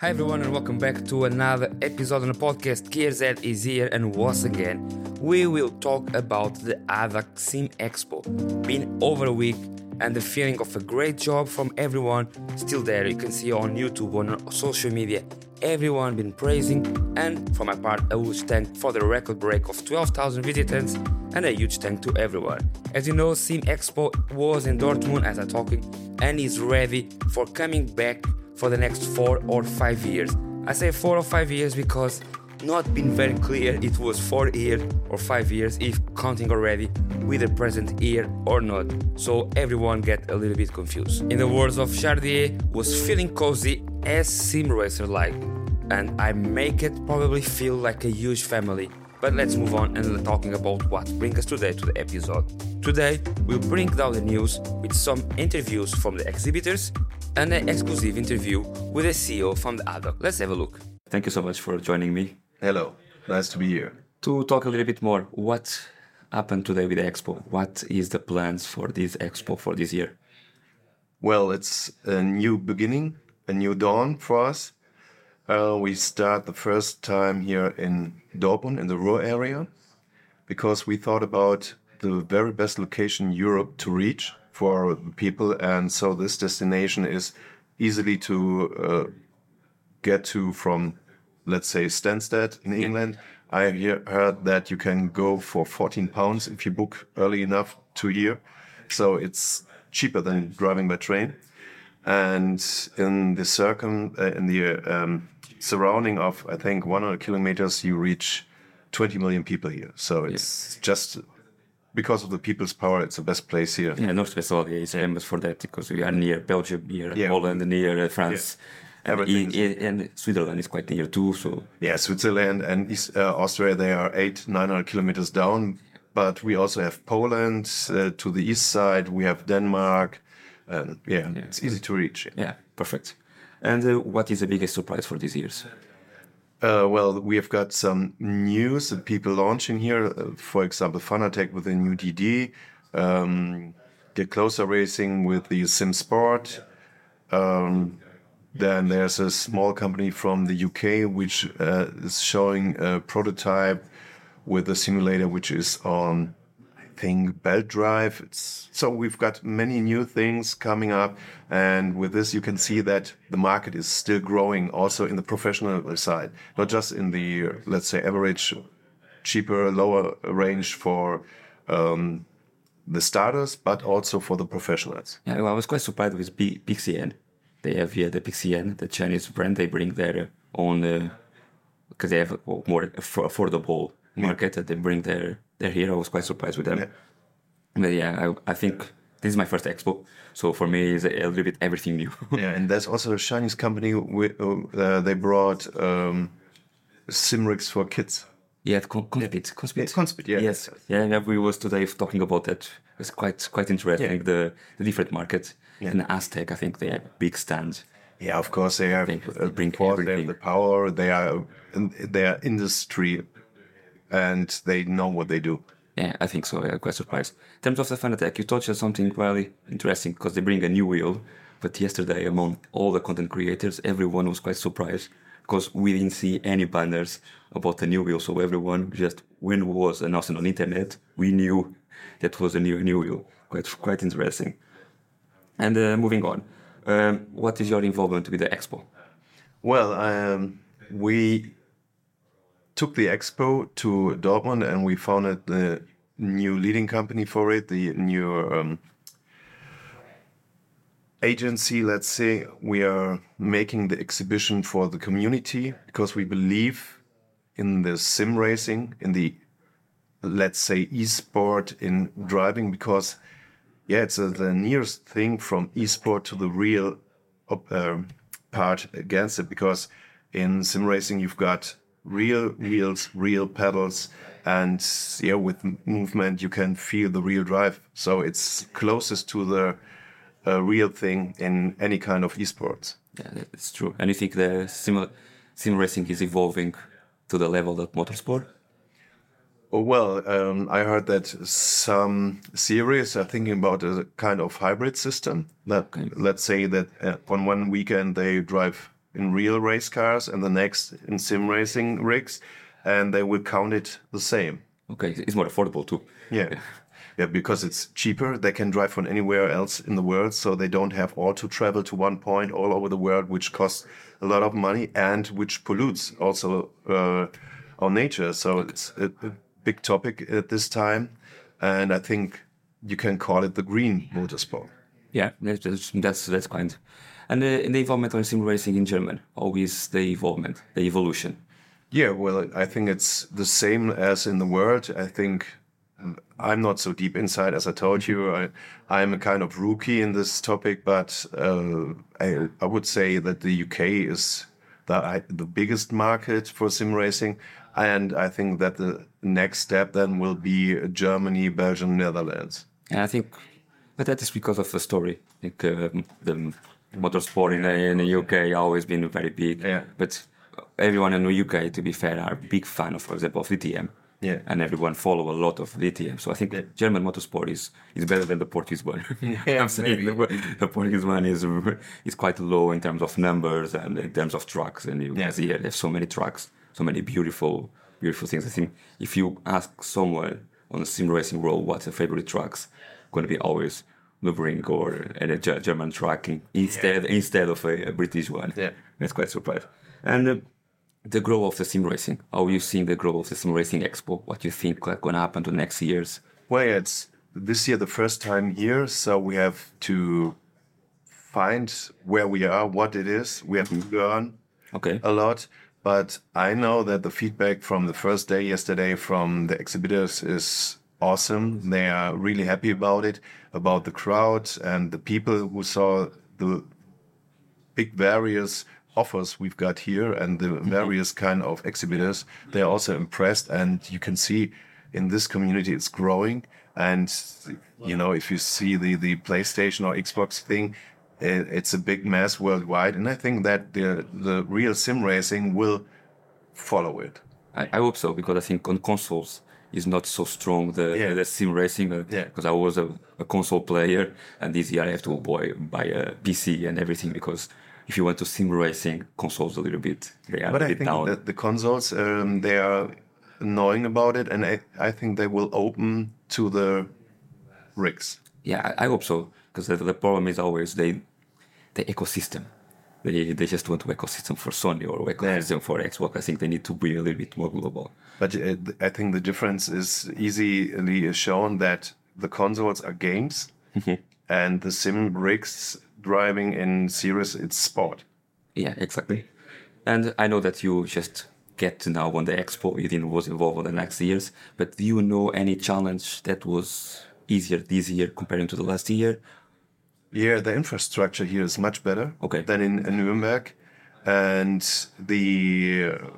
Hi everyone and welcome back to another episode on the podcast. KRZ is here and once again we will talk about the ADAC Sim Expo. Been over a week and the feeling of a great job from everyone still there. You can see on YouTube, on social media, everyone been praising and for my part a huge thank for the record break of 12,000 visitors and a huge thank to everyone. As you know, Sim Expo was in Dortmund as I'm talking and is ready for coming back for the next four or five years. I say four or five years because not been very clear it was four years or five years if counting already with the present year or not. So everyone get a little bit confused. In the words of Chardier, was feeling cozy as sim racer like, and I make it probably feel like a huge family. But let's move on and talking about what brings us today to the episode. Today, we'll bring down the news with some interviews from the exhibitors and an exclusive interview with the CEO from the ADAC. Let's have a look. Thank you so much for joining me. Hello, nice to be here. To talk a little bit more, what happened today with the expo? What is the plans for this expo for this year? Well, it's a new beginning, a new dawn for us. Uh, we start the first time here in Dortmund in the Ruhr area because we thought about the very best location in Europe to reach for people, and so this destination is easily to uh, get to from, let's say, Stansted in England. I hear, heard that you can go for 14 pounds if you book early enough to here, so it's cheaper than driving by train. And in the circum, uh, in the um, surrounding of I think 100 kilometers, you reach 20 million people here. So it's yeah. just because of the people's power, it's the best place here. Yeah, North Westphalia is famous for that because we are near Belgium, near yeah. Holland, near uh, France. Yeah. And, and, Switzerland is quite near too. So yeah, Switzerland and East, uh, Austria they are eight nine hundred kilometers down. But we also have Poland uh, to the east side. We have Denmark. And yeah, yeah. it's easy to reach. Yeah, perfect. And uh, what is the biggest surprise for these years? Uh, well, we have got some news that people launching here. Uh, for example, Fanatec with a new DD, um, Get Closer Racing with the Sim Sport. Um, then there's a small company from the UK which uh, is showing a prototype with a simulator which is on thing, belt drive. It's, so we've got many new things coming up. And with this, you can see that the market is still growing also in the professional side, not just in the, let's say, average, cheaper, lower range for um, the starters, but also for the professionals. Yeah, well, I was quite surprised with B- Pixian. They have here the Pixian, the Chinese brand. They bring their own, because uh, they have a more affordable market that they bring their their hero. I was quite surprised with them. Yeah. But yeah, I, I think this is my first expo, so for me it's a, a little bit everything new. yeah, and there's also a Chinese company. With, uh, they brought um, Simrigs for kids. Yeah, Conspit. Conspit. Conspit. Yeah. Yes. Yeah, yeah. We was today talking about that. It's quite quite interesting. Yeah. The the different market. Yeah. And Asetek, I think they have big stand. Yeah, of course they have. They, bring support, they have the power. They are they are industry and they know what they do. Yeah, I think so. Yeah, quite surprised. In terms of the Fanatec, you touched on something really interesting because they bring a new wheel. But yesterday, among all the content creators, everyone was quite surprised because we didn't see any banners about the new wheel. So everyone just, when it was announced on the internet, we knew that was a new new wheel. Quite quite interesting. And uh, moving on, um, what is your involvement with the expo? Well, um, we took the expo to Dortmund and we founded the new leading company for it, the new um, agency. Let's say we are making the exhibition for the community because we believe in the sim racing, in the let's say e-sport in driving because yeah, it's a, the nearest thing from e-sport to the real uh, part against it because in sim racing you've got real wheels, real pedals, and yeah, with movement you can feel the real drive. So it's closest to the uh, real thing in any kind of esports. Yeah, it's true. And you think the sim, sim racing is evolving to the level of motorsport? Oh, well, um, I heard that some series are thinking about a kind of hybrid system. That okay. let's say that uh, on one weekend they drive in real race cars and the next in sim racing rigs, and they will count it the same. Okay, it's more affordable too. Yeah. Yeah, because it's cheaper. They can drive from anywhere else in the world, so they don't have all to travel to one point all over the world, which costs a lot of money and which pollutes also uh, our nature. So it's a, a big topic at this time, and I think you can call it the green motorsport. Yeah, that's that's, that's kind. And in the involvement of sim racing in German, how is the involvement, the evolution? Yeah, well, I think it's the same as in the world. I think I'm not so deep inside, as I told you. I, I'm a kind of rookie in this topic, but uh, I, I would say that the UK is the, the biggest market for sim racing. And I think that the next step then will be Germany, Belgium, Netherlands. And I think, but that is because of the story. I think um, the motorsport in the, in the UK always been very big. Yeah. But everyone in the UK, to be fair, are big fan of, for example, of DTM. Yeah. And everyone follow a lot of DTM. So I think Yeah. German motorsport is, is better than the Portuguese one. Yeah, I'm saying the, the Portuguese one is is quite low in terms of numbers and in terms of trucks. And you Yeah. can see here there's so many trucks, so many beautiful, beautiful things. I think if you ask someone on the sim racing world what's their favorite trucks, going to be always Nürburgring or a German truck in- instead instead of a, a British one. Yeah. That's quite surprised. And uh, the growth of the sim racing. How are you seeing the growth of the sim racing expo? What do you think like going to happen to next years? Well, yeah, it's this year the first time here, so we have to find where we are, what it is. We have to learn Okay. a lot. But I know that the feedback from the first day yesterday from the exhibitors is awesome. They are really happy about it, about the crowd and the people who saw the big various offers we've got here and the mm-hmm. various kind of exhibitors. They're also impressed, and you can see in this community it's growing. And you know, if you see the the PlayStation or Xbox thing, it, it's a big mess worldwide, and I think that the the real sim racing will follow it. I, I hope so because I think on consoles is not so strong the, Yeah. the sim racing. uh, Yeah. Because I was a, a console player and this year I have to buy, buy a PC and everything because if you want to sim racing, consoles a little bit they are But I think down. that the consoles um, they are knowing about it, and I, I think they will open to the rigs. Yeah, I, I hope so because the, the problem is always they the ecosystem. They, they just want to ecosystem for Sony or ecosystem for Xbox. I think they need to be a little bit more global. But uh, I think the difference is easily shown that the consoles are games, and the sim rigs driving in series it's sport. Yeah, exactly. And I know that you just get to now on the expo, you didn't was involved in the next years, but do you know any challenge that was easier this year comparing to the last year? Yeah, the infrastructure here is much better Okay. than in, in Nuremberg, and the uh,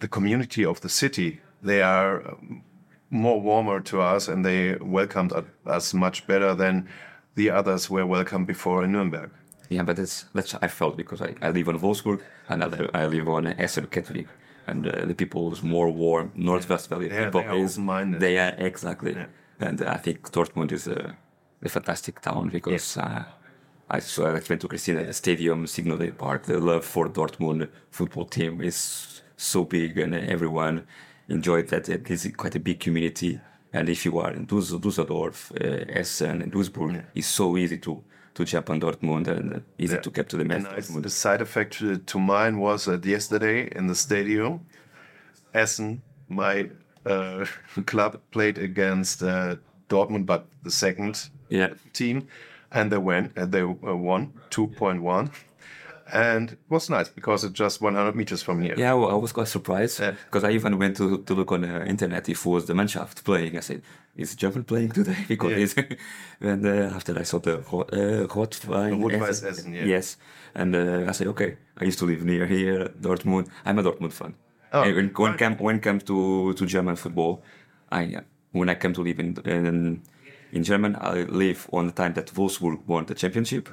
the community of the city they are um, more warmer to us, and they welcomed us much better than the others were welcomed before in Nuremberg. Yeah, but that's that's I felt because I, I live on Wolfsburg and I, live- I live on Essen Catholic, and uh, the people is more warm. North Westphalia Yeah, people they are is open-minded. they are exactly, Yeah. and I think Dortmund is a, a fantastic town because. Uh, I I went to Christina Stadium, Signal Iduna Park. The love for Dortmund football team is so big, and everyone enjoyed that. It is quite a big community. And if you are in Dusseldorf, uh, Essen, and Duisburg, it's so easy to to jump on Dortmund and easy to get to the match. The side effect to, to mine was that yesterday in the stadium, Essen, my uh, club, played against uh, Dortmund, but the second Yeah. team, and they went and they uh, won two point one, and it was nice because it's just 100 meters from here. Yeah, well, I was quite surprised Yeah. because I even went to, to look on the internet if it was the Mannschaft playing. I said, "Is German playing today?" Because Yeah. and uh, after I saw the uh, Rot-Weiss Essen, yeah. yes, and uh, I said, "Okay, I used to live near here, Dortmund. I'm a Dortmund fan. Oh, And when when fine. come when come to to German football, I uh, when I came to live in in, in German, I live on the time that Wolfsburg won the championship.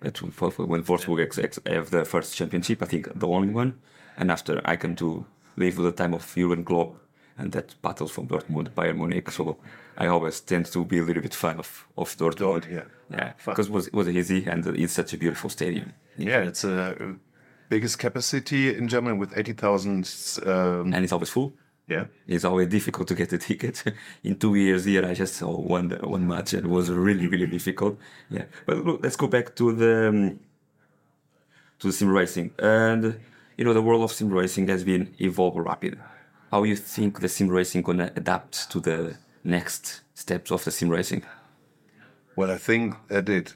When Wolfsburg have the first championship, I think the only one. And after I come to live with the time of Jurgen Klopp and that battles from Dortmund, Bayern Munich. So I always tend to be a little bit fan of, of Dortmund. Dort, yeah. Yeah, because it was, it was easy and it's such a beautiful stadium. Yeah, it's a biggest capacity in Germany with 80,000. Um, and it's always full. Yeah. It's always difficult to get a ticket. In two years here, I just saw one one match and it was really really difficult. Yeah, but look, let's go back to the um, to the sim racing. And you know, the world of sim racing has been evolved rapid. How you think the sim racing gonna adapt to the next steps of the sim racing? Well, I think that it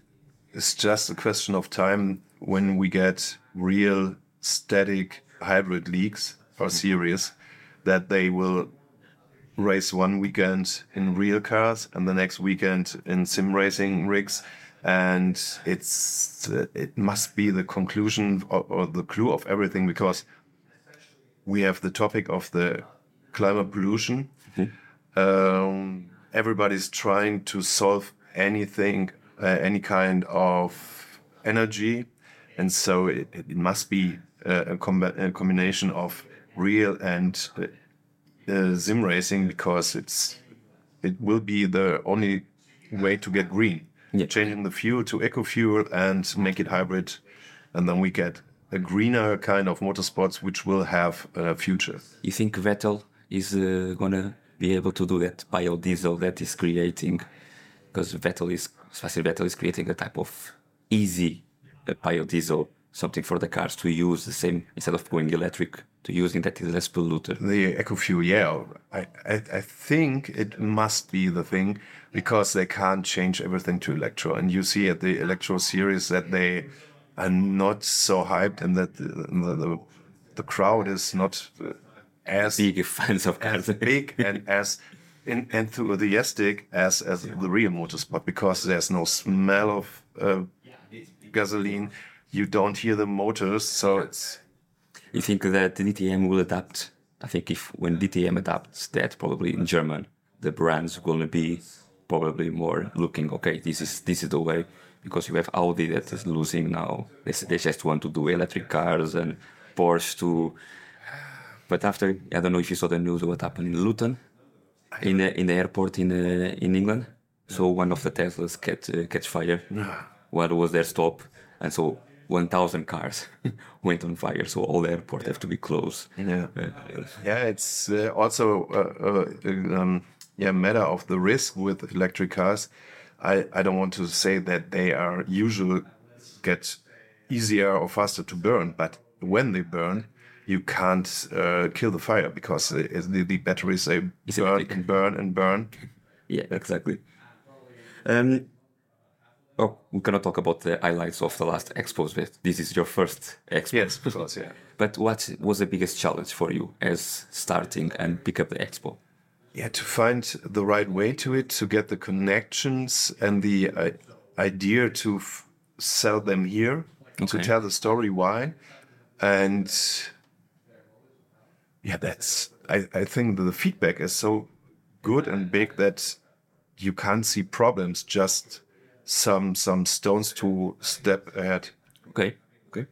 is just a question of time when we get real static hybrid leagues or series that they will race one weekend in real cars and the next weekend in sim racing rigs. And it's uh, it must be the conclusion or, or the clue of everything because we have the topic of the climate pollution. Um, everybody's trying to solve anything, uh, any kind of energy, and so it, it must be uh, a, com- a combination of real and uh, sim racing because it's it will be the only way to get green. Yeah. Changing the fuel to eco fuel and make it hybrid, and then we get a greener kind of motorsports which will have a future. You think Vettel is uh, gonna be able to do that biodiesel that is creating? Because Vettel is Sebastian Vettel is creating a type of easy uh, biodiesel, something for the cars to use the same instead of going electric to using that is less polluted. The eco fuel, yeah, I, I, I think it must be the thing because they can't change everything to electro. And you see at the electro series that they are not so hyped and that the, the, the, crowd is not as Big fans of cars. as big and as in, enthusiastic as as the real motorsport because there's no smell of uh, gasoline. You don't hear the motors, so it's You think that DTM will adapt? I think if when DTM adapts that, probably in German, the brands will be probably more looking. Okay, this is this is the way because you have Audi that is losing now. They, they just want to do electric cars and Porsche too. But after I don't know if you saw the news of what happened in Luton, in the, in the airport in uh, in England. So one of the Teslas catch uh, catch fire What was their stop, and so 1,000 cars went on fire. So all the airport have to be closed. Yeah. Uh, Yeah, it's uh, also uh, uh, um, yeah matter of the risk with electric cars. I, I don't want to say that they are usual get easier or faster to burn, but when they burn, you can't uh, kill the fire because the, the, the batteries they It's burn electric. and burn and burn. Yeah, exactly. Um, oh, we cannot talk about the highlights of the last expos, but this is your first expo. Yes, because yeah. But what was the biggest challenge for you as starting and pick up the expo? Yeah, to find the right way to it, to get the connections and the uh, idea to f- sell them here, to tell the story why. And yeah, that's, I, I think the feedback is so good and big that you can't see problems, just some, some stones to step ahead. Okay, okay.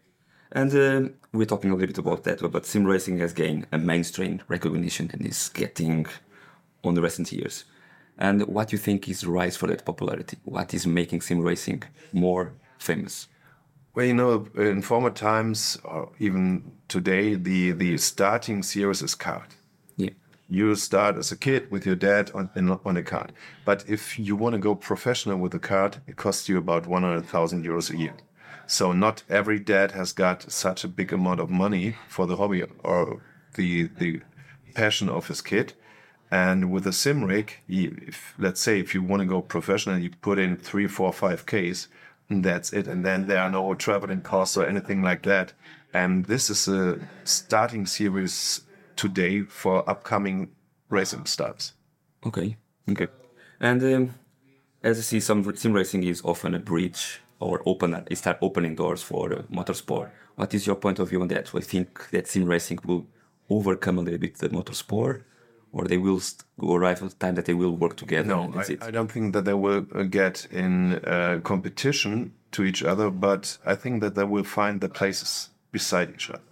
And um, we're talking a little bit about that, but sim racing has gained a mainstream recognition and is getting on the recent years. And what do you think is the rise for that popularity? What is making sim racing more famous? Well, you know, in former times, or even today, the, the starting series is card. You start as a kid with your dad on on a card. But if you want to go professional with a card, it costs you about 100,000 euros a year. So not every dad has got such a big amount of money for the hobby or the the passion of his kid. And with a sim rig, if let's say if you want to go professional, you put in three, four, five Ks, and that's it. And then there are no traveling costs or anything like that. And this is a starting series today for upcoming racing starts. Okay. Okay. And um, as I see, some sim racing is often a bridge or open it start opening doors for uh, motorsport. What is your point of view on that? Do you think that sim racing will overcome a little bit the motorsport, or they will arrive at the time that they will work together? No, I. I don't think that they will uh, get in uh, competition to each other, but I think that they will find the places beside each other.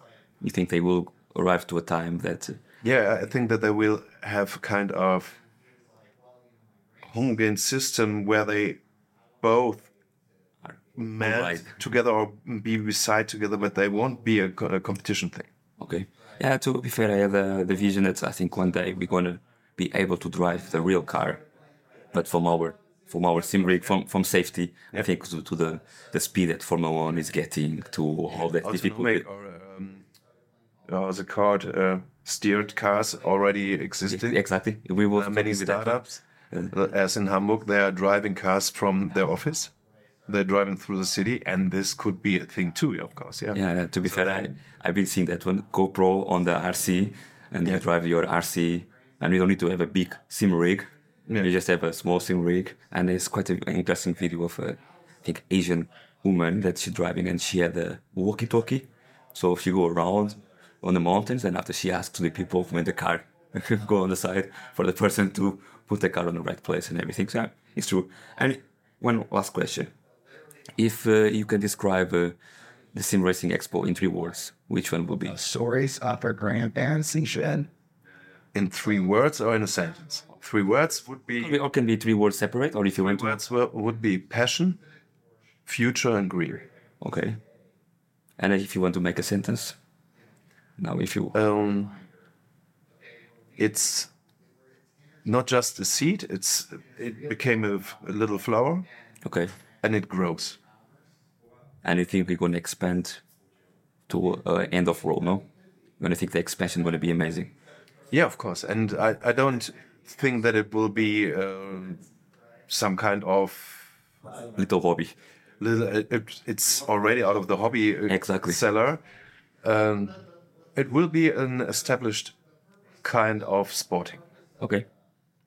You think they will arrive to a time that uh, Yeah, I think that they will have kind of homogeneous system where they both met Right. together or be beside together, but they won't be a, a competition thing. Okay. Yeah, to be fair, I have the, the vision that I think one day we're gonna be able to drive the real car, but from our from our sim rig, from from safety. I think to, to the the speed that Formula One is getting to all that Also difficult. make or, um, uh, the card uh, steered cars already existing. Exactly. We will Uh, many talk with that one. startups, uh, as in Hamburg, they are driving cars from their office. They're driving through the city, and this could be a thing too, of course. Yeah. Yeah, to be fair, I, I've been seeing that one GoPro on the RC, and you drive your RC, and you don't need to have a big sim rig. Yeah. You just have a small sim rig, and it's quite an interesting video of a, I think, Asian woman that she's driving, and she had a walkie-talkie. So if she go around on the mountains, and after she asks the people when the car go on the side for the person to put the car on the right place and everything. So it's true. And one last question if uh, you can describe uh, the Sim Racing Expo in three words, which one will be? stories of a grand shed. In three words or in a sentence? Three words would be Or can be three words separate, or if you want to. words wo- would be passion, future, and green. Okay. And if you want to make a sentence, now if you. Um, it's not just a seed; it's it became a little flower, Okay. and it grows. And you think we're going to expand to uh, end of world, no? You're going to think the expansion going to be amazing. Yeah, of course. And I, I don't think that it will be um some kind of Little hobby. little. It, it- it's already out of the hobby uh, Exactly. seller. Um, it will be an established kind of sporting. Okay.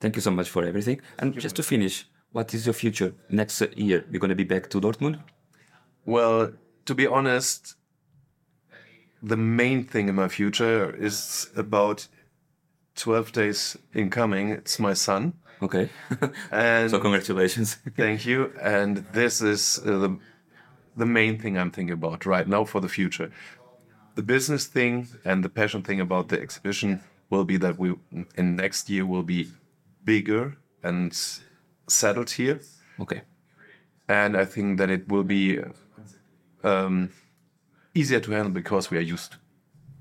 Thank you so much for everything. And just to finish, what is your future next year? You're going to be back to Dortmund? Well, to be honest, the main thing in my future is about 12 days incoming. It's my son. Okay. And so congratulations. thank you. And this is uh, the, the main thing I'm thinking about right now for the future. The business thing and the passion thing about the exhibition will be that we in next year will be bigger and settled here. okay. and I think that it will be um, easier to handle because we are used.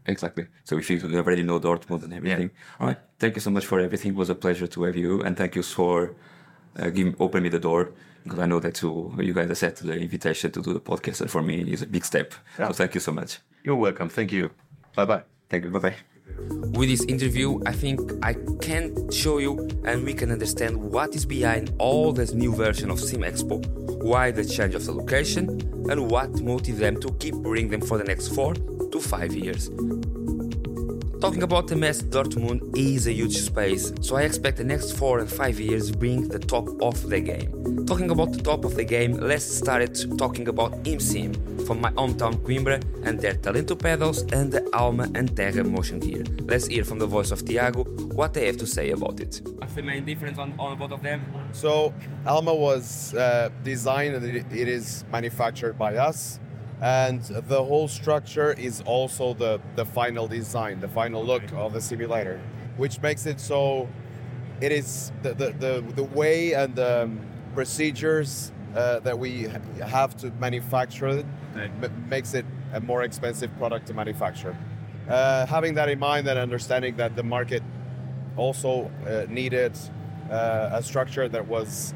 Exactly. So if you already know Dortmund and everything. Yeah. All right. Thank you so much for everything. It was a pleasure to have you, and thank you for uh, giving open me the door because I know that you you guys accepted the invitation to do the podcast, and for me is a big step. Yeah. So thank you so much. You're welcome. Thank you. Bye bye. Thank you. Bye bye. With this interview, I think I can show you and we can understand what is behind all this new version of Sim Expo, why the change of the location, and what motivates them to keep bringing them for the next four to five years. Talking about the mess, Dortmund is a huge space, so I expect the next four and five years bring the top of the game. Talking about the top of the game, let's start it talking about IMSIM from my hometown Coimbra and their Talento pedals and the Alma and Terra motion gear. Let's hear from the voice of Tiago what they have to say about it. What's the main difference on, on both of them? So Alma was uh, designed and it, it is manufactured by us, and the whole structure is also the the final design, the final look of the simulator, which makes it so. It is the the, the, the way and the um, procedures uh, that we have to manufacture it makes it a more expensive product to manufacture. Uh, having that in mind and understanding that the market also uh, needed uh, a structure that was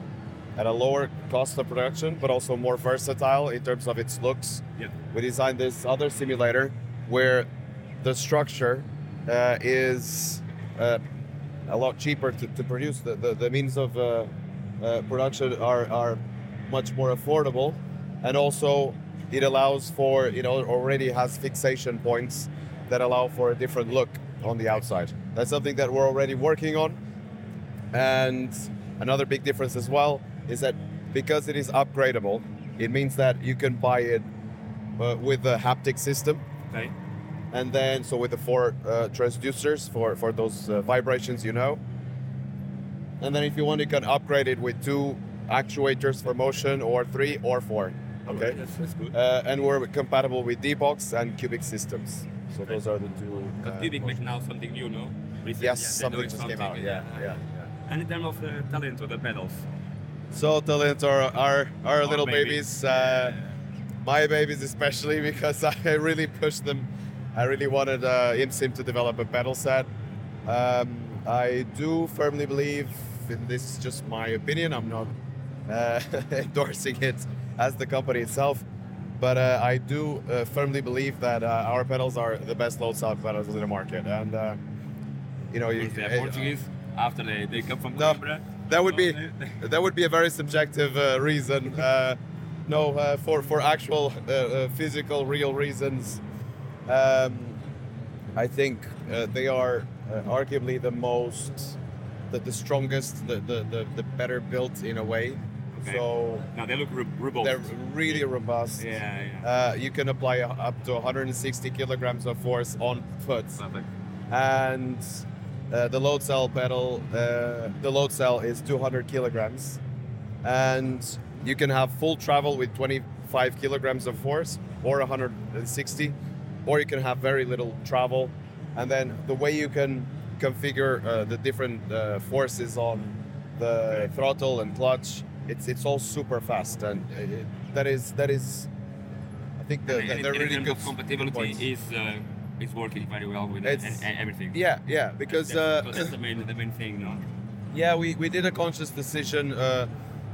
at a lower cost of production, but also more versatile in terms of its looks. Yeah. We designed this other simulator where the structure uh, is uh, a lot cheaper to, to produce. The, the, the means of uh, uh, production are, are much more affordable, and also it allows for you know already has fixation points that allow for a different look on the outside. That's something that we're already working on. And another big difference as well is that because it is upgradable, it means that you can buy it uh, with a haptic system. Okay. And then, so with the four uh, transducers for, for those uh, vibrations, you know. And then if you want, you can upgrade it with two actuators for motion or three or four. Okay. That's, that's good. Uh, and we're compatible with D-Box and Qubic systems. So those are the two. uh, Qubic make now something new, no? Recently, Yes, they're something just came out. Yeah, yeah. And in terms of the talent or the pedals, So talent are our, our little baby. babies. Uh, my babies especially because I really pushed them. I really wanted uh, ImSim to develop a pedal set. Um, I do firmly believe, and this is just my opinion, I'm not uh, endorsing it as the company itself, but uh, I do uh, firmly believe that uh, our pedals are the best load cell pedals in the market. And, uh, you know, you, If they're Portuguese, after they, they come from no, Coimbra, that would be that would be a very subjective uh, reason. Uh, no, uh, for for actual uh, uh, physical, real reasons, um, I think uh, they are uh, arguably the most, the, the strongest, the, the, the, the better built in a way. Okay. So No, they look robust. They're really robust. yeah, yeah. Uh, you can apply up to 160 kilograms of force on foot Perfect. and uh, the load cell pedal uh, the load cell is 200 kilograms. And you can have full travel with 25 kilograms of force or 160 or you can have very little travel. And then the way you can configure uh, the different uh, forces on the throttle and clutch it's it's all super fast. And uh, that is that is I think the, And the, they're really good of compatibility points. is uh, is working very well with it and, and everything. yeah yeah because That's, uh, because that's the main the main thing, no? Yeah, we, we did a conscious decision uh,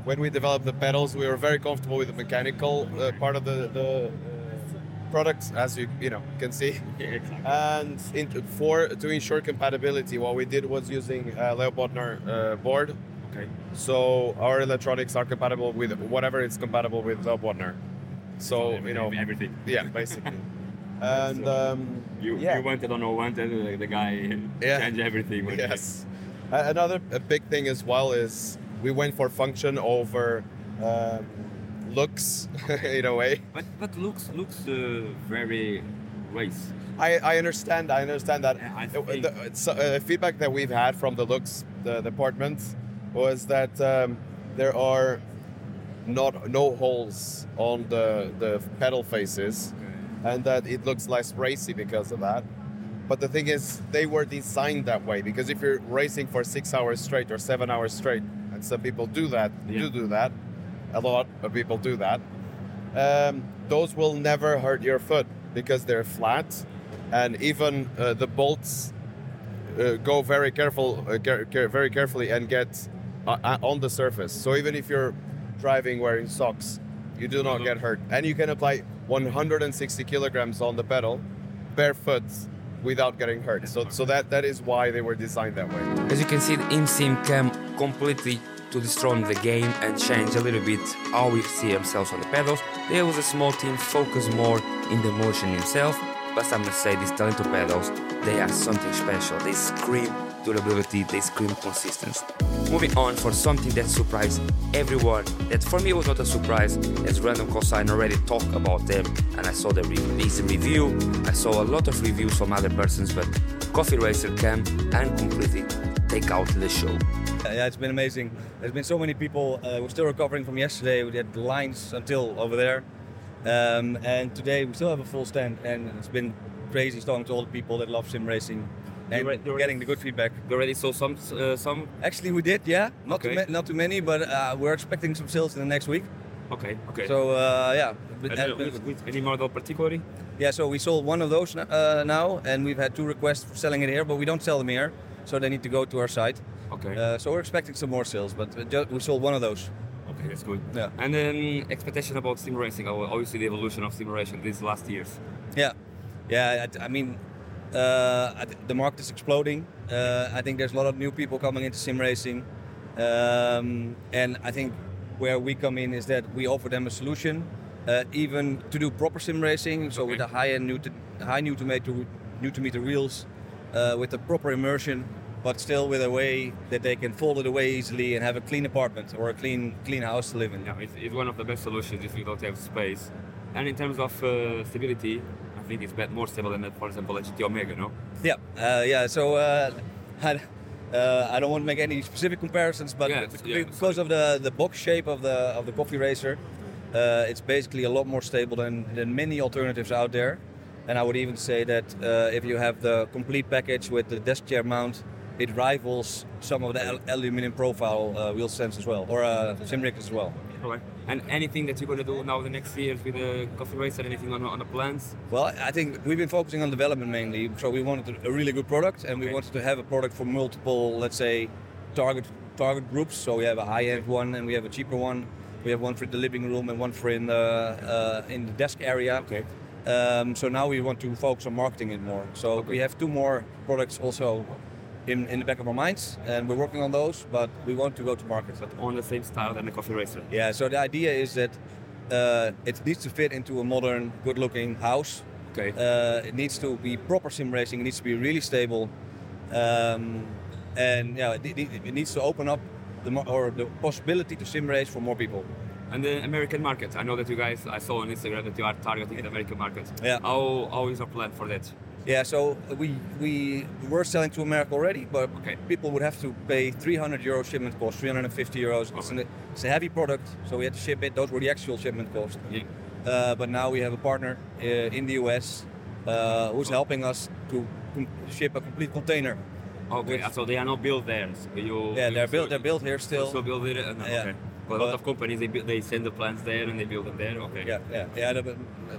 when we developed the pedals. We were very comfortable with the mechanical uh, part of the, the uh, product, as you you know can see. Yeah, exactly. And in, for to ensure compatibility, what we did was using a Leo Bodnar uh, board. okay. So our electronics are compatible with whatever is compatible with Leo Bodnar. So you know, everything. yeah, basically. And um, You, yeah. you wanted or not wanted, uh, the guy Yeah. changed everything. Yes. A- Another a big thing as well is we went for function over um, looks in a way. But but looks looks uh, very race. I, I understand. I understand that. I Uh, think- the, it's, uh, feedback that we've had from the looks the department was that um, there are not no holes on the the pedal faces, and that it looks less racy because of that. But the thing is, they were designed that way because if you're racing for six hours straight or seven hours straight, and some people do that, Yeah. do do that, a lot of people do that. Um, those will never hurt your foot because they're flat, and even uh, the bolts uh, go very careful, uh, care, care, very carefully, and get uh, uh, on the surface. So even if you're driving wearing socks, you do not get hurt, and you can apply 160 kilograms on the pedal, barefoot, without getting hurt. So, so that that is why they were designed that way. As you can see, the ImSim came completely to destroy the game and change a little bit how we see ourselves on the pedals. There was a small team focused more in the motion itself, but I must say these Talento pedals, they are something special. They scream durability, they scream consistency. Moving on for something that surprised everyone, that for me was not a surprise, as Random Cosine already talked about them, and I saw the re- this review, I saw a lot of reviews from other persons, but Coffee Racer came and completely take out the show. Yeah, it's been amazing. There's been so many people. Uh, we're still recovering from yesterday. We had lines until over there, um, and today we still have a full stand. And it's been crazy talking to all the people that love sim racing and re- getting the good feedback. You already saw some uh, some. Actually, we did, yeah. Not Okay. too ma- not too many, but uh, we're expecting some sales in the next week. Okay, okay. So uh, yeah, But- And, uh, with, with any model particularly? yeah. So we sold one of those uh, now, and we've had two requests for selling it here, but we don't sell them here, so they need to go to our site. Okay. Uh, so we're expecting some more sales, but we sold one of those. okay, that's good. Yeah. And then expectation about sim racing. Obviously, the evolution of sim racing these last years. Yeah, yeah. I, I mean, uh, I th- the market is exploding. Uh, I think there's a lot of new people coming into sim racing, um, and I think where we come in is that we offer them a solution, uh, even to do proper sim racing. So with Okay. a high end Newton, high Newton meter, Newton meter wheels, uh, with the proper immersion, but still with a way that they can fold it away easily and have a clean apartment or a clean clean house to live in. Yeah, it's, it's one of the best solutions if you don't have space. And in terms of uh, stability, I think it's bet- more stable than, for example, a GT Omega, no? Yeah, uh, yeah. So uh, I, uh, I don't want to make any specific comparisons, but Yeah, bec- yeah, because of the, the box shape of the of the coffee racer, uh, it's basically a lot more stable than, than many alternatives out there. And I would even say that uh, if you have the complete package with the desk chair mount it rivals some of the al- aluminum profile uh, wheel stems as well, or uh, sim rigs as well. Okay. And anything that you're going to do now the next years with the coffee racer, anything on, on the plans? Well, I think we've been focusing on development mainly. So we wanted a really good product, and we wanted to have a product for multiple, let's say, target target groups. So we have a high-end one, and we have a cheaper one. We have one for the living room and one for in the uh, in the desk area. Okay. Um, so now we want to focus on marketing it more. So we have two more products also in, in the back of our minds, and we're working on those. But we want to go to market. But on the same style than the coffee racer. Yeah. So the idea is that uh, it needs to fit into a modern, good-looking house. Okay. Uh, it needs to be proper sim racing. It needs to be really stable, um, and yeah, it, it, needs to open up the or the possibility to sim race for more people. And the American market. I know that you guys, I saw on Instagram that you are targeting the American market. Yeah. How, how is your plan for that? Yeah, so we we were selling to America already, but Okay. people would have to pay 300 euro shipment cost, 350 euros. It's, an, it's a heavy product, so we had to ship it. Those were the actual shipment costs. Yeah. Uh, but now we have a partner uh, in the US uh, who's helping us to ship a complete container. Okay, so they are not built there. So you, Yeah, they're built. They're built here Still, still build it. Uh, no, Yeah. Okay. But a lot of companies they build, they send the plants there and they build them there. Okay. Yeah, yeah, yeah. the-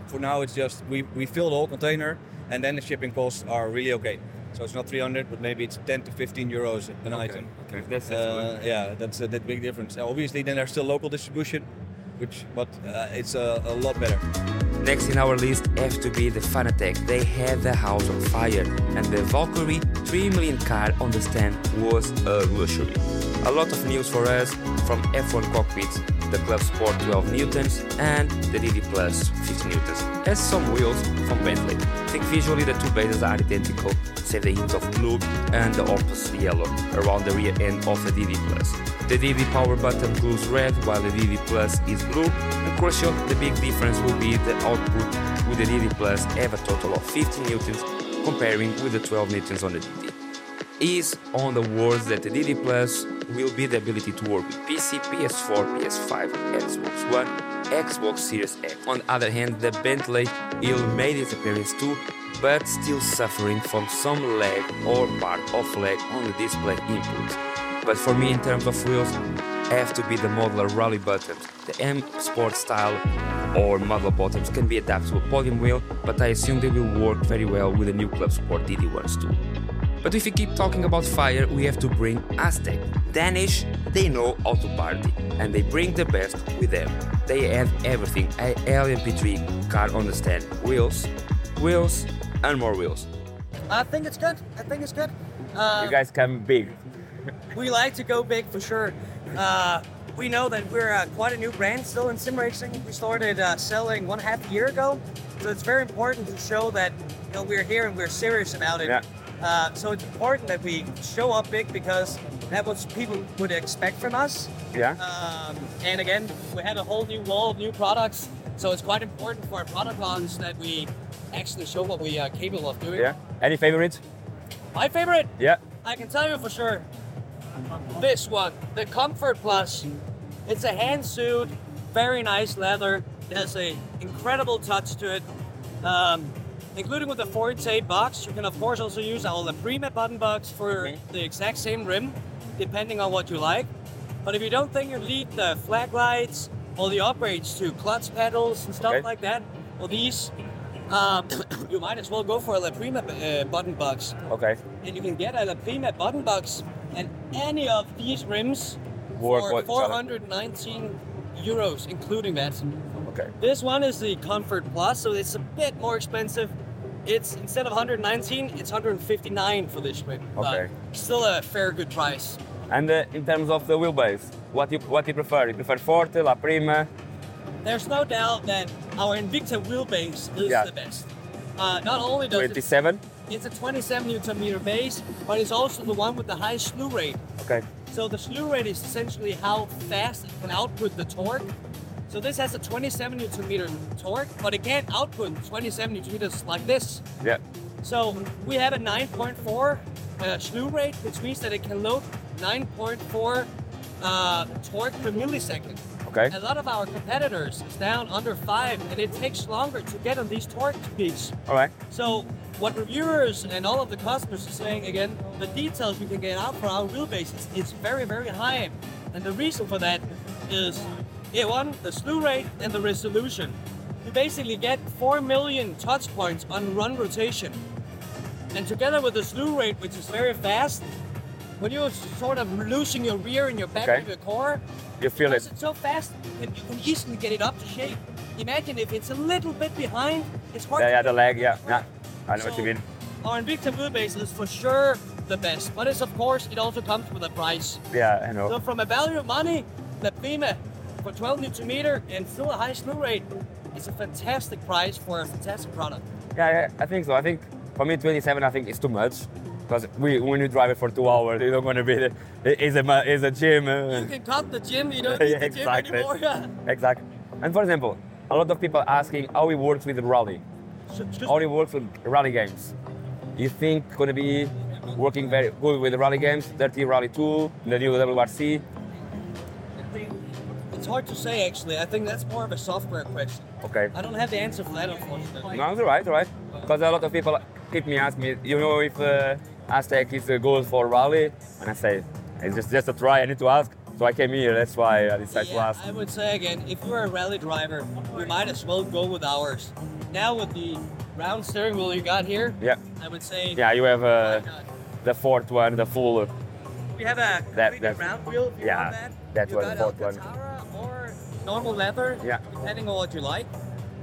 for now, it's just we, we fill the whole container, and then the shipping costs are really okay. So it's not 300, but maybe it's 10 to 15 euros an Okay. item. Okay. That's, that's Uh, good. yeah, that's a that big difference. Now, obviously, then there's still local distribution, which but uh, it's a, a lot better. Next in our list has to be the Fanatec. They had the house on fire, and the Valkyrie 3 million car on the stand was a luxury. A lot of news for us from F1 cockpits, the Club Sport 12 newtons, and the DD Plus 50 newtons, as some wheels from Bentley. Think visually the two bases are identical, save the hint of blue and the opposite yellow around the rear end of the DD Plus. The DD power button glows red while the DD Plus is blue, and crucial, the big difference will be the output with the DD Plus have a total of 15 newtons comparing with the 12 newtons on the DD. Is on the words that the DD Plus will be the ability to work with PC, PS4, PS5, Xbox One, Xbox Series X. On the other hand, the Bentley will made its appearance too, but still suffering from some lag or part of lag on the display input. But for me, in terms of wheels, have to be the modular rally buttons. The M Sport style or model bottoms can be adapted to a podium wheel, but I assume they will work very well with the new Club Sport DD ones too. But if we keep talking about fire, we have to bring Asetek. Danish, they know how to party, and they bring the best with them. They have everything a LMP3 car on the stand wheels, wheels, and more wheels. I think it's good. I think it's good. Uh, You guys come big. we like to go big for sure. Uh, we know that we're uh, quite a new brand still in sim racing. We started uh, selling one half a year ago, so it's very important to show that you know we're here and we're serious about it. Yeah. Uh, so it's important that we show up big because that's what people would expect from us. Yeah. Um, and again, we had a whole new wall of new products, so it's quite important for our product launch that we actually show what we are capable of doing. Yeah. Any favorites? My favorite Yeah. I can tell you for sure. This one, the Comfort Plus. It's a hand suit, very nice leather. It has a incredible touch to it. Um, including with the Forte box, you can of course also use our La Prima button box for the exact same rim, depending on what you like. But if you don't think you need the flag lights or the upgrades to clutch pedals and stuff Okay. like that, well these, um, you might as well go for a La Prima uh, button box Okay. and you can get a La Prima button box and any of these rims Work for with each other. 419 euros, including that. Okay. This one is the Comfort Plus, so it's a bit more expensive. It's instead of 119, it's 159 for this rim. Okay. But still a fair good price. And uh, in terms of the wheelbase, what you what you prefer? You prefer Forte, La Prima? There's no doubt that our Invicta wheelbase is Yeah. the best. Uh, not only does it, 27? it's a 27 newton meter base, but it's also the one with the highest slew rate. Okay. So the slew rate is essentially how fast it can output the torque. So this has a 27 newton meter torque, but it can't output 27 newton meters like this. Yeah. So we have a 9.4 uh, slew rate, which means that it can load 9.4 uh, torque per millisecond. Okay. A lot of our competitors is down under five, and it takes longer to get on these torque peaks. All right. So what reviewers and all of the customers are saying again, the details we can get out for our wheelbase is, is very, very high. And the reason for that is, yeah, one, the slew rate and the resolution. You basically get 4 million touch points on run rotation. And together with the slew rate, which is very fast, when you're sort of losing your rear and your back Okay. of your core, You feel because it. it's so fast, you can, you can easily get it up to shape. Imagine if it's a little bit behind, it's hard Yeah, yeah, the leg, yeah, yeah. I know what you So, mean. Our Invicta wheelbase is for sure the best, but it's of course it also comes with a price. Yeah, I know. So from a value of money, the Prima for 12 newton meter and still a high slew rate is a fantastic price for a fantastic product. Yeah, I think so. I think for me, 27, I think it's too much. Because we, when you drive it for two hours, you don't want to be there. It's a, it's a gym. uh, You can cut the gym, you don't need Yeah, the gym exactly. anymore. Yeah. Exactly. And for example, a lot of people asking how it works with rally. How it works with rally games. You think gonna be working very good with the rally games? Dirt Rally 2, the new WRC? It's hard to say actually. I think that's more of a software question. Okay. I don't have the answer for that unfortunately. No, it's alright, alright. Because a lot of people keep me asking me, you know, if uh, Asetek is uh, good for rally? And I say, it's just, just a try, I need to ask. So I came here, that's why I decided to ask. I would say again, if you're a rally driver, we might as well go with ours. Now with the round steering wheel you got here, Yeah, I would say yeah, you have uh, the fourth one, the full. We have a That- completely that- round wheel. If you yeah, want that. that you was got the fourth one. Normal leather. Yeah. Depending on what you like.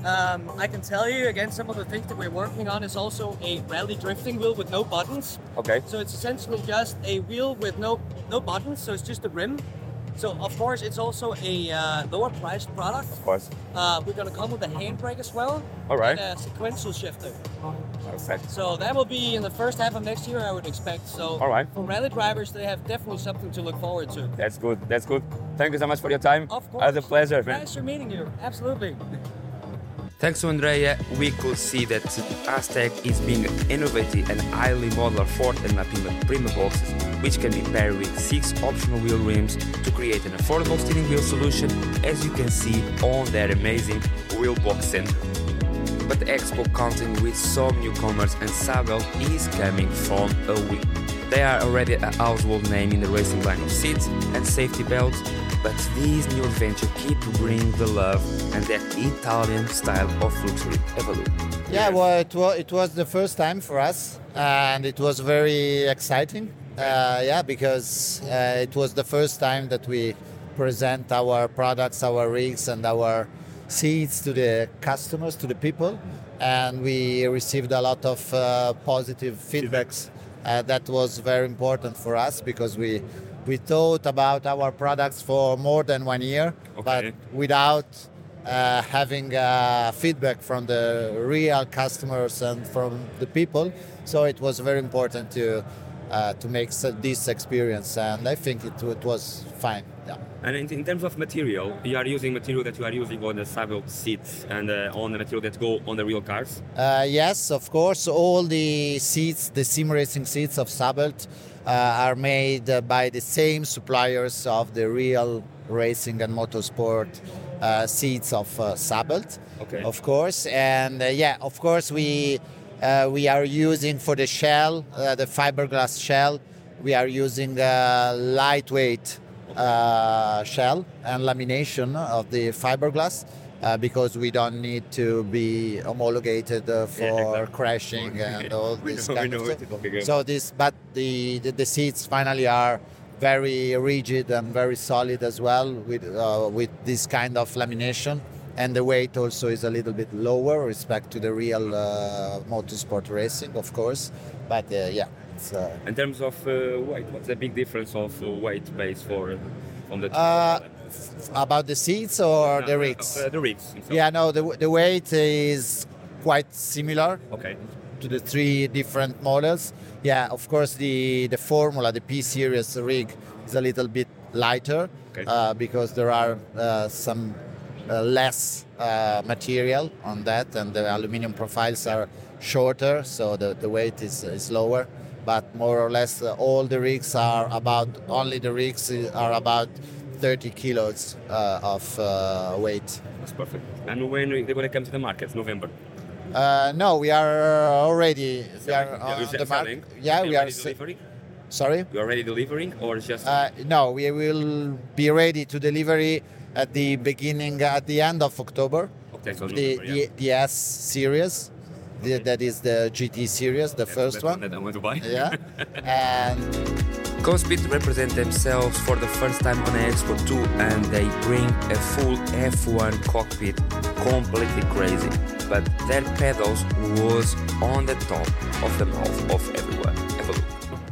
Um, I can tell you again, some of the things that we're working on is also a rally drifting wheel with no buttons. Okay. So it's essentially just a wheel with no no buttons. So it's just a rim. So of course it's also a uh, lower priced product. Of course. Uh, we're gonna come with a handbrake as well. All right. And a sequential shifter. Perfect. So that will be in the first half of next year, I would expect. So All right. for rally drivers, they have definitely something to look forward to. That's good. That's good. Thank you so much for your time. Of course. It was a pleasure, man. Pleasure meeting you. Absolutely. Thanks to Andrea, we could see that Asetek is being innovative and highly modular Forte and Prima, Prima boxes, which can be paired with six optional wheel rims to create an affordable steering wheel solution, as you can see on their amazing wheel box center. But the expo counting with some newcomers and Sabelt is coming from a week. They are already a household name in the racing line of seats and safety belts, but these new adventure keep bringing the love and that Italian style of luxury. Have a look. Yeah, well, it was, it was the first time for us, and it was very exciting. Uh, yeah, because uh, it was the first time that we present our products, our rigs, and our seats to the customers, to the people, and we received a lot of uh, positive feedbacks. Uh, that was very important for us because we we thought about our products for more than one year, but without uh, having uh, feedback from the real customers and from the people. So it was very important to uh, to make this experience, and I think it, it was fine. Yeah. And in, in terms of material, you are using material that you are using on the Sabelt seats and uh, on the material that go on the real cars. Uh, yes, of course. All the seats, the sim racing seats of Sabelt, uh, are made uh, by the same suppliers of the real racing and motorsport uh, seats of uh, Sabelt, Okay. of course. And uh, yeah, of course, we uh, we are using for the shell, uh, the fiberglass shell. We are using lightweight uh, shell and lamination of the fiberglass uh, because we don't need to be homologated uh, for exactly. crashing and all this know- kind of stuff. So this, but the, the the seats finally are very rigid and very solid as well with uh, with this kind of lamination. And the weight also is a little bit lower respect to the real uh, motorsport racing, of course. But uh, yeah, it's, uh, In terms of uh, weight, what's the big difference of uh, weight base for uh, on the Uh, about the seats or the rigs? Uh, the rigs. Yeah, no, the, the weight is quite similar Okay. to the three different models. Yeah, of course, the, the Formula, the P Series rig is a little bit lighter Okay. uh, because there are uh, some uh, less uh, material on that, and the aluminum profiles are shorter, so the, the weight is, is lower. But more or less, uh, all the rigs are about, only the rigs are about 30 kilos uh, of uh, weight. That's perfect. And when they're going to come to the market, November. Uh, no, we are already we are Yeah, on the market. Yeah, we are. Sorry. You are already delivering or just? Uh, no, we will be ready to delivery at the beginning, at the end of October. Okay, so the, November, yeah. the, the S series, the, that is the GT series, the first one. That I want to buy. Yeah, and Conspit represent themselves for the first time on Expo 2 and they bring a full F1 cockpit completely crazy. But their pedals was on the top of the mouth of everyone. Have a look.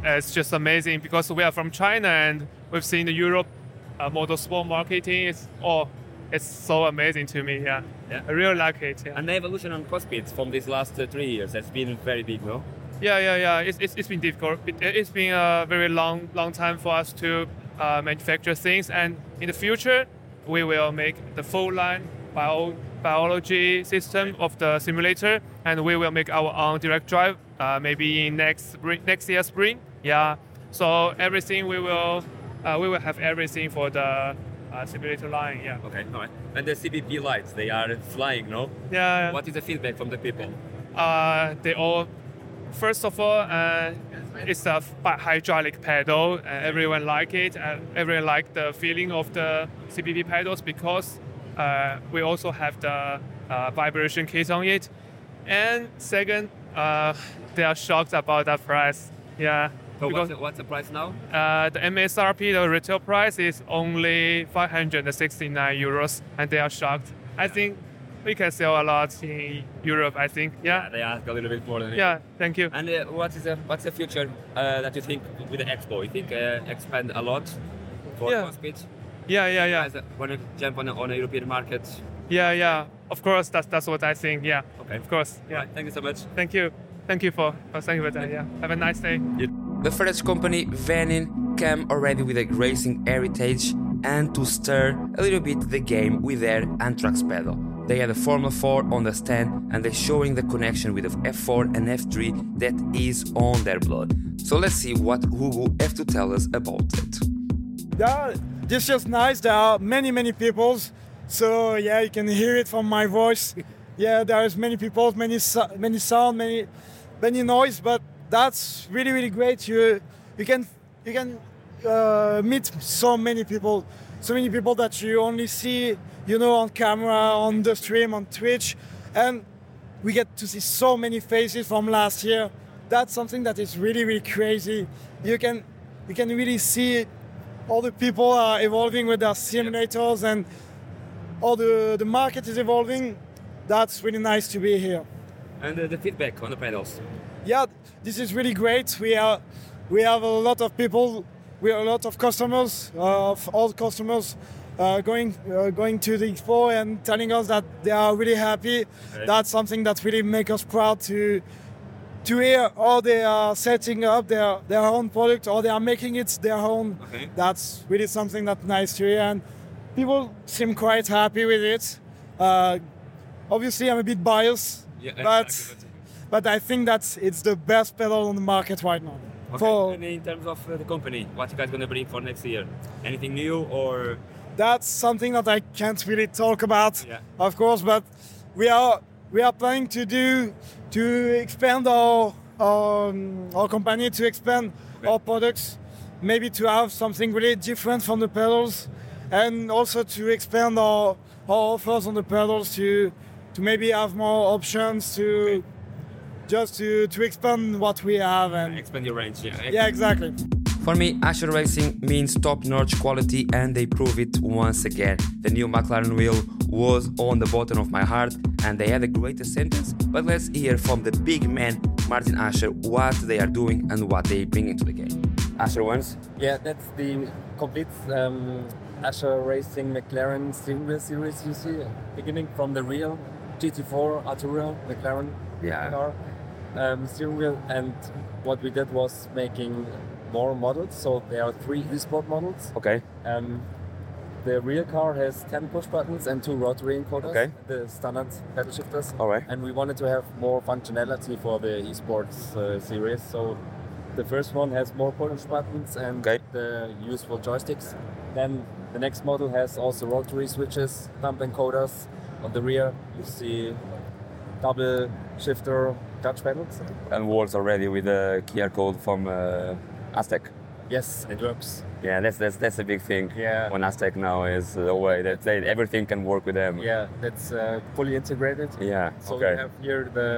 it's just amazing because we are from China and we've seen the Europe uh, motorsport marketing. It's oh, it's so amazing to me. Yeah, Yeah. I really like it. Yeah, And the evolution on Conspit from these last uh, three years has been very big, no? yeah, yeah. yeah. It's, it's, it's been difficult. It, it's been a very long long time for us to uh, manufacture things, and in the future, we will make the full line bio, biology system of the simulator, and we will make our own direct drive. Uh, maybe in next spring, next year spring. Yeah. So everything we will uh, we will have everything for the uh, simulator line. Yeah. Okay, all right. And the CPP lights, they are flying, no? Yeah. What is the feedback from the people? Uh, they all, first of all, uh, it's a hydraulic pedal. Uh, everyone like it. Uh, everyone like the feeling of the CPP pedals because uh, we also have the uh, vibration kit on it. And second, uh, they are shocked about the price. Yeah. So because what's the, what's the price now? uh, the MSRP, the retail price is only 569 euros, and they are shocked. I think we can sell a lot in Europe. I think. Yeah. They ask a little bit more than it. Yeah. Thank you. And uh, what is the what's the future uh, that you think with the expo? You think uh, expand a lot for Yeah. Conspit? Yeah. Yeah. Yeah. Guys want to jump on a, on a European market? Yeah. Yeah. Of course, that's that's what I think. Yeah. Okay. Of course. Yeah. Right, thank you so much. Thank you. Thank you for, for saying for that. Yeah. Have a nice day. The French company Venym came already with a racing heritage and to stir a little bit the game with their Atrax pedal. They had a Formula 4 on the stand and they're showing the connection with the F4 and F3 that is on their blood. So let's see what Hugo have to tell us about it. Yeah, this is just nice. There are many, many peoples. So yeah, you can hear it from my voice. Yeah, there's many people, many, many sound, many, many noise. But that's really, really great. You, you can, you can uh, meet so many people, so many people that you only see, you know, on camera, on the stream, on Twitch, and we get to see so many faces from last year. That's something that is really, really crazy. You can, you can really see all the people are evolving with their simulators and all the, the market is evolving. That's really nice to be here. And uh, the feedback on the pedals. Yeah, this is really great. We are we have a lot of people, we have a lot of customers, uh, of all customers uh, going uh, going to the expo and telling us that they are really happy. That's something that really makes us proud to to hear how they are setting up their, their own product or they are making it their own. Okay. That's really something that's nice to hear, and people seem quite happy with it. Uh, obviously, I'm a bit biased, Yeah, but but I think that it's the best pedal on the market right now. Okay. For and in terms of uh, the company, what you guys gonna bring for next year? Anything new or? that's something that I can't really talk about, Yeah. of course. But we are we are planning to do to expand our our, um, our company to expand Okay. our products, maybe to have something really different from the pedals, and also to expand our our offers on the pedals to to maybe have more options to just to to expand what we have and Expand your range, yeah. yeah exactly. For me, Ascher Racing means top-notch quality and they prove it once again. The new McLaren wheel was on the bottom of my heart and they had a great sentence. but let's hear from the big man, Martin Ascher, what they are doing and what they bring into the game. Ascher once. Yeah, that's the complete um, Ascher Racing McLaren Silver Series you see, beginning from the real GT4 Artura McLaren Yeah. car um, steering wheel. And what we did was making more models. So there are three eSport models. Okay. Um, the rear car has 10 push buttons and two rotary encoders, Okay. the standard pedal shifters. All right. And we wanted to have more functionality for the esports uh, series. So the first one has more push buttons and Okay. the useful joysticks. Then the next model has also rotary switches, thumb encoders. On the rear, you see double shifter touch pedals. And walls already with the QR code from uh, Asetek. Yes, it works. Yeah, that's that's that's a big thing. Yeah. On Asetek now is the way that they, everything can work with them. Yeah, that's uh, fully integrated. Yeah. So okay. we have here the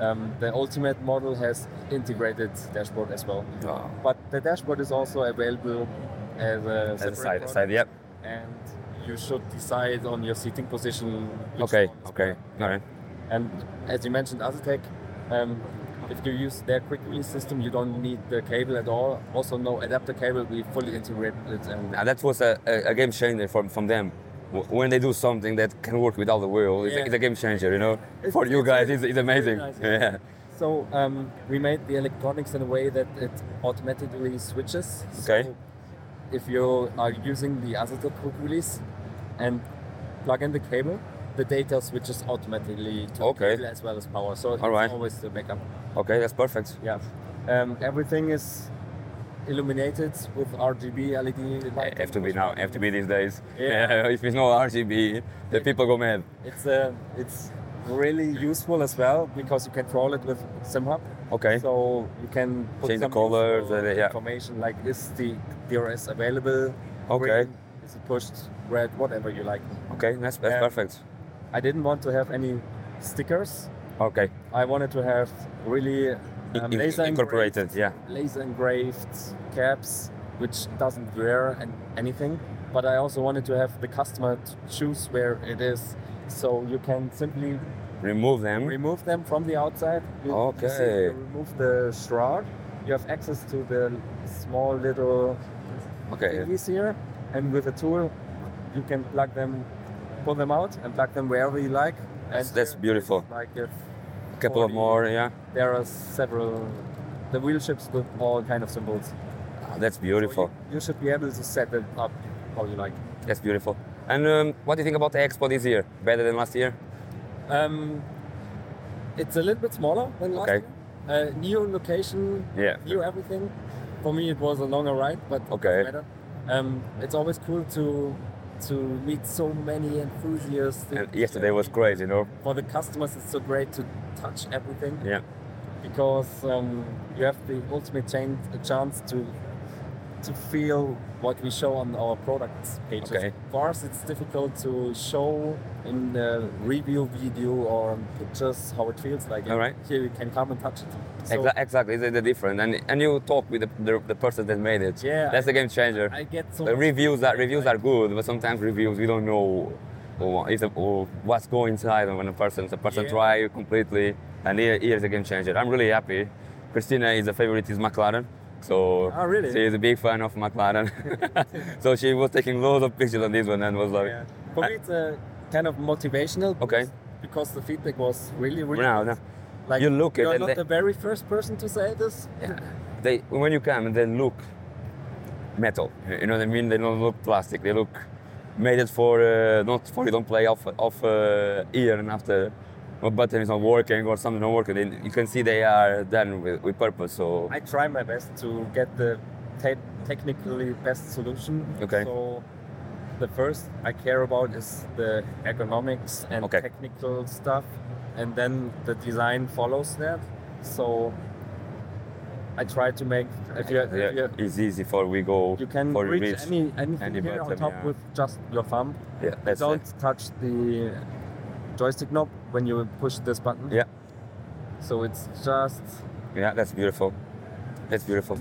um, the ultimate model has integrated dashboard as well. Oh. But the dashboard is also available as a As a side, product, side, yep. And you should decide on your seating position. Okay. Okay. All right. And as you mentioned, Asetek, um, if you use their quick release system, you don't need the cable at all. Also, no adapter cable. We fully integrated it. And Now that was a, a, game changer from, from them. When they do something that can work without the wheel, it's, a, Yeah. it's a game changer, you know. It's- For you it's guys, really- it's, it's it's amazing. nice, yeah. So um, we made the electronics in a way that it automatically switches. Okay. So if you are using the Asetek quick release and plug in the cable, the data switches automatically to Okay. as well as power. So it's All right. always the backup. Okay, that's perfect. Yeah. Um, everything is illuminated with RGB LED lighting. Have to be now. Have to be these days. Yeah. if it's no RGB, the people go mad. It's uh, it's really useful as well because you control it with SimHub. Okay. So you can put Change the colors, uh, yeah. information like is the DRS available? Okay. Green, is it pushed? Red? Whatever you like. Okay, that's that's Um, perfect. I didn't want to have any stickers. Okay. I wanted to have really um, In- laser incorporated, engraved, yeah. laser engraved caps, which doesn't wear an- anything. But I also wanted to have the customer to choose where it is, so you can simply Remove them. remove them from the outside. You, see, Okay. remove the shroud. You have access to the small little Okay. thingies here, and with a tool, you can plug them, pull them out, and plug them wherever you like. That's- And that's beautiful. Like A couple of more, yeah. There are several. The wheel ships with all kind of symbols. Ah, that's So beautiful. you, you should be able to set it up how you like. That's beautiful. And um, what do you think about the expo this year? Better than last year? Um, it's a little bit smaller than last Okay. year. Uh, new location, Yeah. new everything. For me, it was a longer ride, but Okay. doesn't. Um, it's always cool to to meet so many enthusiasts. And yesterday was great, you know. For the customers, it's so great to touch everything Yeah. because um, you have the ultimate chance to to feel what we show on our products pages. Okay. For us, it's difficult to show in the review video or pictures how it feels like. All right. Here you can come and touch it. So Exa- exactly, it's the different, and and you talk with the, the, the person that made it. Yeah, that's I- a game changer. I get so the reviews are reviews are good, but sometimes reviews we don't know or, a, or what's going inside when a person a person Yeah. try completely, and here, here's a game changer. I'm really happy. Christina is a favorite is McLaren, so Oh, really? she is a big fan of McLaren. so she was taking loads of pictures on this one and was like, Yeah. For me, it's a kind of motivational. Okay. Because the feedback was really, really. No, no. Like You look at you're not they- the very first person to say this. Yeah. They when you come, and they look metal. You know what I mean? They don't look plastic. They look made it for uh, not for you don't play off off uh, ear and after a button is not working or something not working. then you can see they are done with, with purpose. So I try my best to get the te- technically best solution. Okay. So the first I care about is the ergonomics and Okay. technical stuff, and then the design follows that. So I try to make if you, if you, it's easy for we go you can for reach reach any anything any here on top yeah. with just your thumb. Yeah, that's Don't it. touch the joystick knob when you push this button. Yeah, So it's just yeah, that's beautiful. That's beautiful.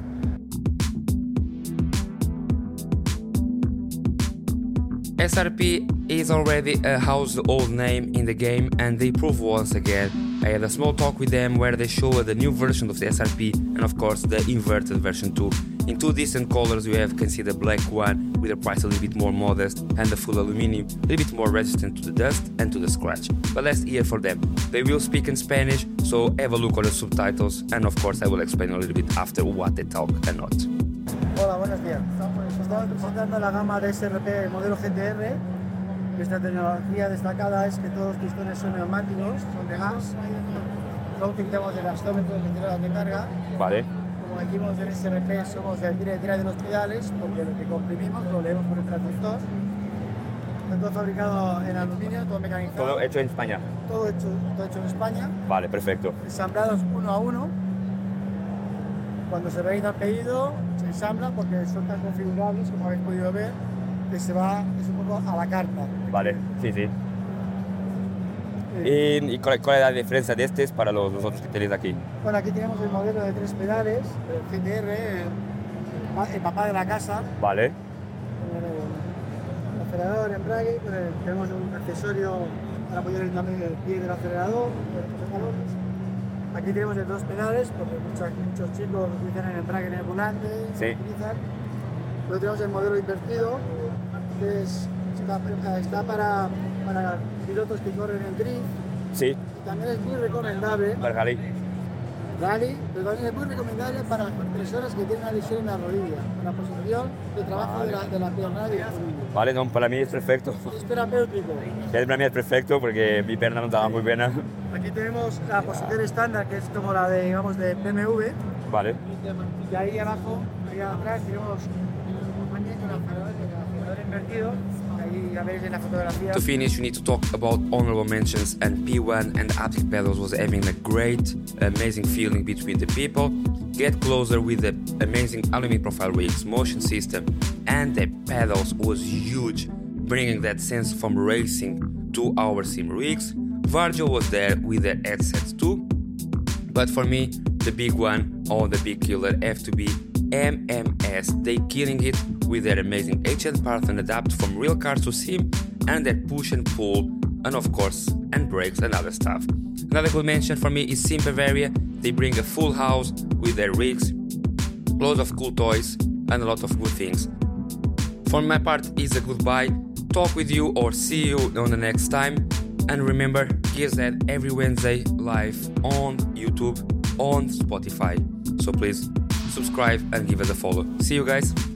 SRP is already a household name in the game and they prove once again. I had a small talk with them where they show the new version of the SRP and of course the inverted version too. In two decent colors we have can see the black one with a price a little bit more modest and the full aluminum a little bit more resistant to the dust and to the scratch. But let's hear for them. They will speak in Spanish so have a look on the subtitles and of course I will explain a little bit after what they talk and not. Hola, buenos días. Estamos presentando la gama de SRP modelo GTR. Nuestra tecnología destacada es que todos los pistones son neumáticos, son de gas. No utilizamos el gastómetro de tiradas de carga. Vale. Como decimos en SRP, somos de tira y tira de los pedales, porque lo que comprimimos lo leemos por el transductor. Está todo fabricado en aluminio, todo mecanizado. Todo hecho en España. Todo hecho, todo hecho en España. Vale, perfecto. Ensamblados uno a uno. Cuando se realiza el pedido, se ensambla porque son tan configurables, como habéis podido ver, que se va es un poco a la carta. Vale, sí, sí. ¿Y, y cuál, cuál es la diferencia de estos para los, los otros que tenéis aquí? Bueno, aquí tenemos el modelo de tres pedales, el GTR, el, el papá de la casa. Vale. El acelerador, embrague, pues, tenemos un accesorio para apoyar el, el pie del acelerador, los. Aquí tenemos de dos pedales, porque muchos, muchos chicos utilizan el embrague en el volante. Sí. Utilizan. Luego tenemos el modelo invertido, es, está, está para, para pilotos que corren en drift. Sí. Y también es muy recomendable. Para rally. Rally, pero también es muy recomendable para personas que tienen una lesión en la rodilla, en la posición de trabajo de la, de la pierna. Vale, no, para mí es perfecto. Es terapéutico. Sí, Para mí es perfecto porque mi pierna no estaba muy buena. Aquí tenemos la posición estándar, que es como la de, digamos, de BMW. Vale. Y ahí abajo, ahí atrás, tenemos el To finish, we need to talk about honorable mentions, and P1 and Arctic Pedals was having a great, amazing feeling between the people. Get closer with the amazing aluminum profile rigs, motion system, and the pedals was huge, bringing that sense from racing to our sim rigs. Varjo was there with their headsets too, but for me, the big one or the big killer have to be MMS. They killing it with their amazing HL path and adapt from real cars to sim and their push and pull and of course and brakes and other stuff. Another good mention for me is Sim Bavaria. They bring a full house with their rigs, loads of cool toys and a lot of good things. For my part is a goodbye. Talk with you or see you on the next time. And remember, Gears Head every Wednesday live on YouTube, on Spotify. So please subscribe and give us a follow. See you guys.